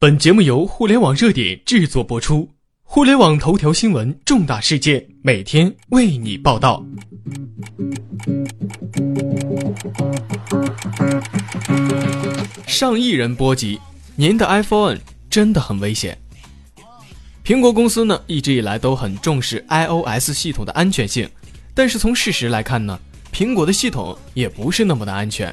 本节目由互联网热点制作播出，互联网头条新闻，重大事件，每天为你报道。上亿人波及，您的 iPhone 真的很危险。苹果公司呢，一直以来都很重视 iOS 系统的安全性，但是从事实来看呢，苹果的系统也不是那么的安全。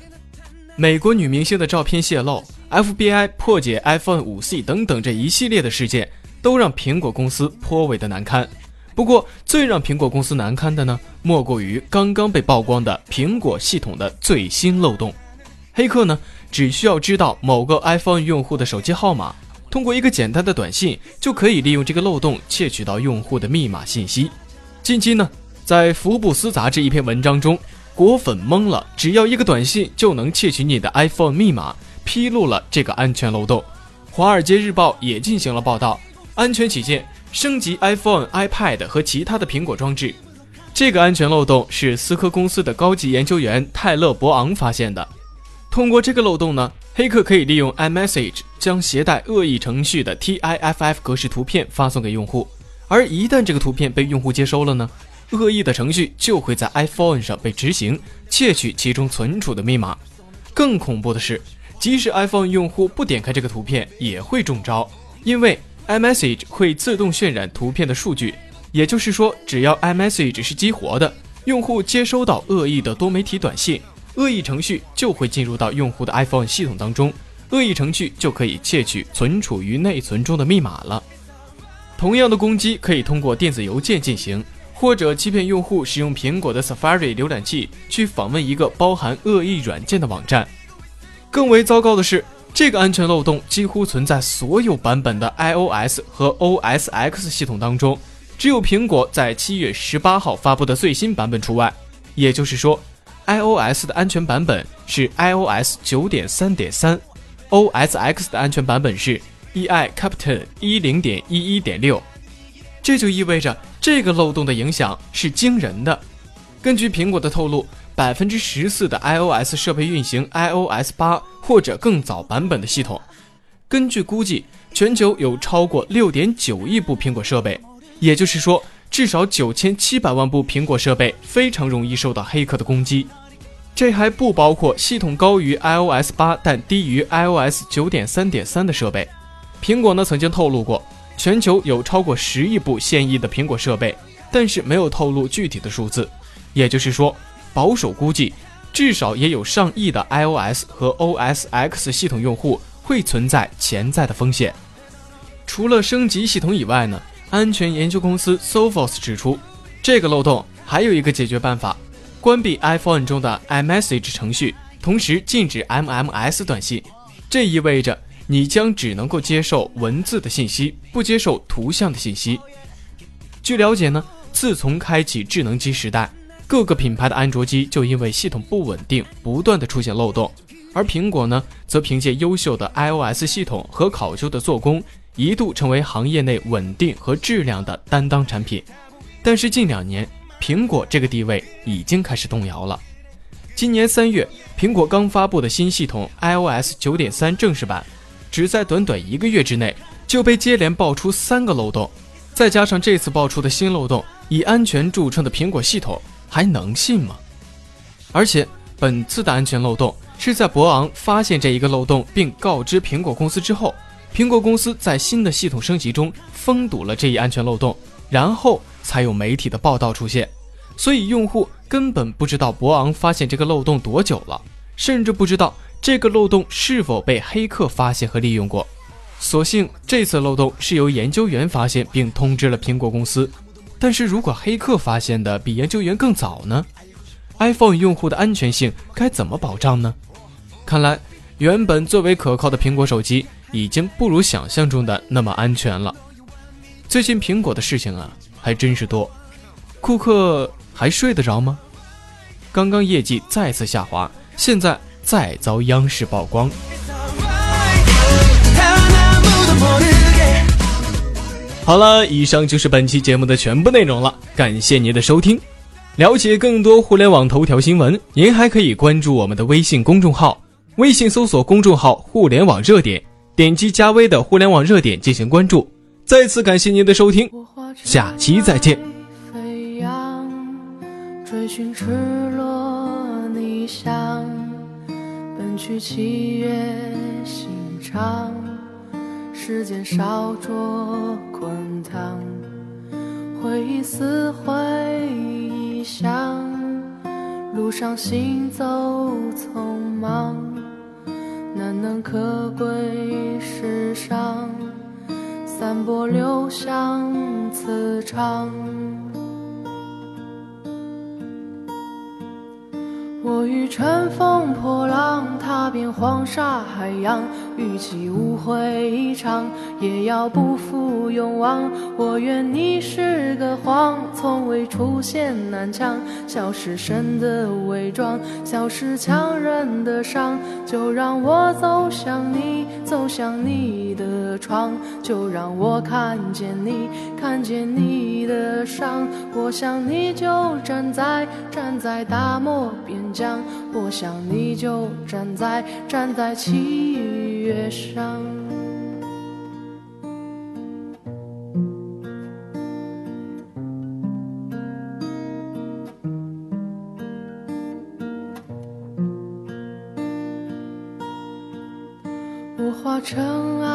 美国女明星的照片泄露。FBI 破解 iPhone 5C 等等这一系列的事件，都让苹果公司颇为的难堪。不过，最让苹果公司难堪的呢，莫过于刚刚被曝光的苹果系统的最新漏洞。黑客呢，只需要知道某个 iPhone 用户的手机号码，通过一个简单的短信，就可以利用这个漏洞窃取到用户的密码信息。近期呢，在福布斯杂志一篇文章中，果粉懵了，只要一个短信就能窃取你的 iPhone 密码。披露了这个安全漏洞，《华尔街日报》也进行了报道。安全起见，升级 iPhone、iPad 和其他的苹果装置。这个安全漏洞是思科公司的高级研究员泰勒·博昂发现的。通过这个漏洞呢，黑客可以利用 iMessage 将携带恶意程序的 TIFF 格式图片发送给用户。而一旦这个图片被用户接收了呢，恶意的程序就会在 iPhone 上被执行，窃取其中存储的密码。更恐怖的是。即使 iPhone 用户不点开这个图片，也会中招，因为 iMessage 会自动渲染图片的数据。也就是说，只要 iMessage 是激活的，用户接收到恶意的多媒体短信，恶意程序就会进入到用户的 iPhone 系统当中，恶意程序就可以窃取存储于内存中的密码了。同样的攻击可以通过电子邮件进行，或者欺骗用户使用苹果的 Safari 浏览器去访问一个包含恶意软件的网站。更为糟糕的是，这个安全漏洞几乎存在所有版本的 iOS 和 OS X 系统当中，只有苹果在七月十八号发布的最新版本除外。也就是说，iOS 的安全版本是 iOS 九点三点三，OS X 的安全版本是 EI Captain 一零点一一点六。这就意味着这个漏洞的影响是惊人的。根据苹果的透露。百分之十四的 iOS 设备运行 iOS 八或者更早版本的系统。根据估计，全球有超过六点九亿部苹果设备，也就是说，至少九千七百万部苹果设备非常容易受到黑客的攻击。这还不包括系统高于 iOS 八但低于 iOS 九点三点三的设备。苹果呢曾经透露过，全球有超过十亿部现役的苹果设备，但是没有透露具体的数字。也就是说。保守估计，至少也有上亿的 iOS 和 OS X 系统用户会存在潜在的风险。除了升级系统以外呢，安全研究公司 Sophos 指出，这个漏洞还有一个解决办法：关闭 iPhone 中的 iMessage 程序，同时禁止 MMS 短信。这意味着你将只能够接受文字的信息，不接受图像的信息。据了解呢，自从开启智能机时代。各个品牌的安卓机就因为系统不稳定，不断的出现漏洞，而苹果呢，则凭借优秀的 iOS 系统和考究的做工，一度成为行业内稳定和质量的担当产品。但是近两年，苹果这个地位已经开始动摇了。今年三月，苹果刚发布的新系统 iOS 九点三正式版，只在短短一个月之内就被接连爆出三个漏洞，再加上这次爆出的新漏洞，以安全著称的苹果系统。还能信吗？而且本次的安全漏洞是在博昂发现这一个漏洞并告知苹果公司之后，苹果公司在新的系统升级中封堵了这一安全漏洞，然后才有媒体的报道出现。所以用户根本不知道博昂发现这个漏洞多久了，甚至不知道这个漏洞是否被黑客发现和利用过。所幸这次漏洞是由研究员发现并通知了苹果公司。但是如果黑客发现的比研究员更早呢？iPhone 用户的安全性该怎么保障呢？看来，原本最为可靠的苹果手机已经不如想象中的那么安全了。最近苹果的事情啊，还真是多。库克还睡得着吗？刚刚业绩再次下滑，现在再遭央视曝光。好了，以上就是本期节目的全部内容了，感谢您的收听。了解更多互联网头条新闻，您还可以关注我们的微信公众号，微信搜索公众号“互联网热点”，点击加微的互联网热点进行关注。再次感谢您的收听，下期再见。飞扬追寻赤裸逆翔，奔去七月心肠，时间烧灼滚烫，回忆撕毁臆想，路上行走匆忙，难能可贵世上。散播留香磁场。我欲乘风破浪，踏遍黄沙海洋，与其误会一场，也要不负勇往。我愿你是个谎，从未出现南墙，笑是神的伪装，笑是强忍的伤。就让我走向你，走向你的窗，就让我看见你，看见你的伤。我想你就站在，站在大漠边疆。我想你就站在站在七月上。我化尘埃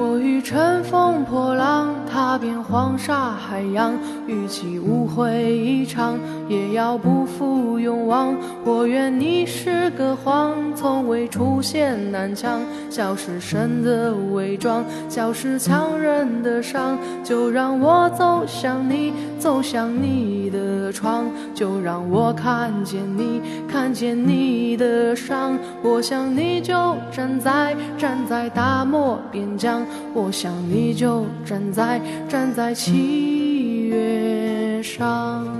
我欲乘风破浪，踏遍黄沙海洋，与其误会一场，也要不负勇往。我愿你是个谎，从未出现南墙，笑是神的伪装，笑是强忍的伤。就让我走向你，走向你的的窗，就让我看见你，看见你的伤。我想你就站在，站在大漠边疆。我想你就站在站在七月上。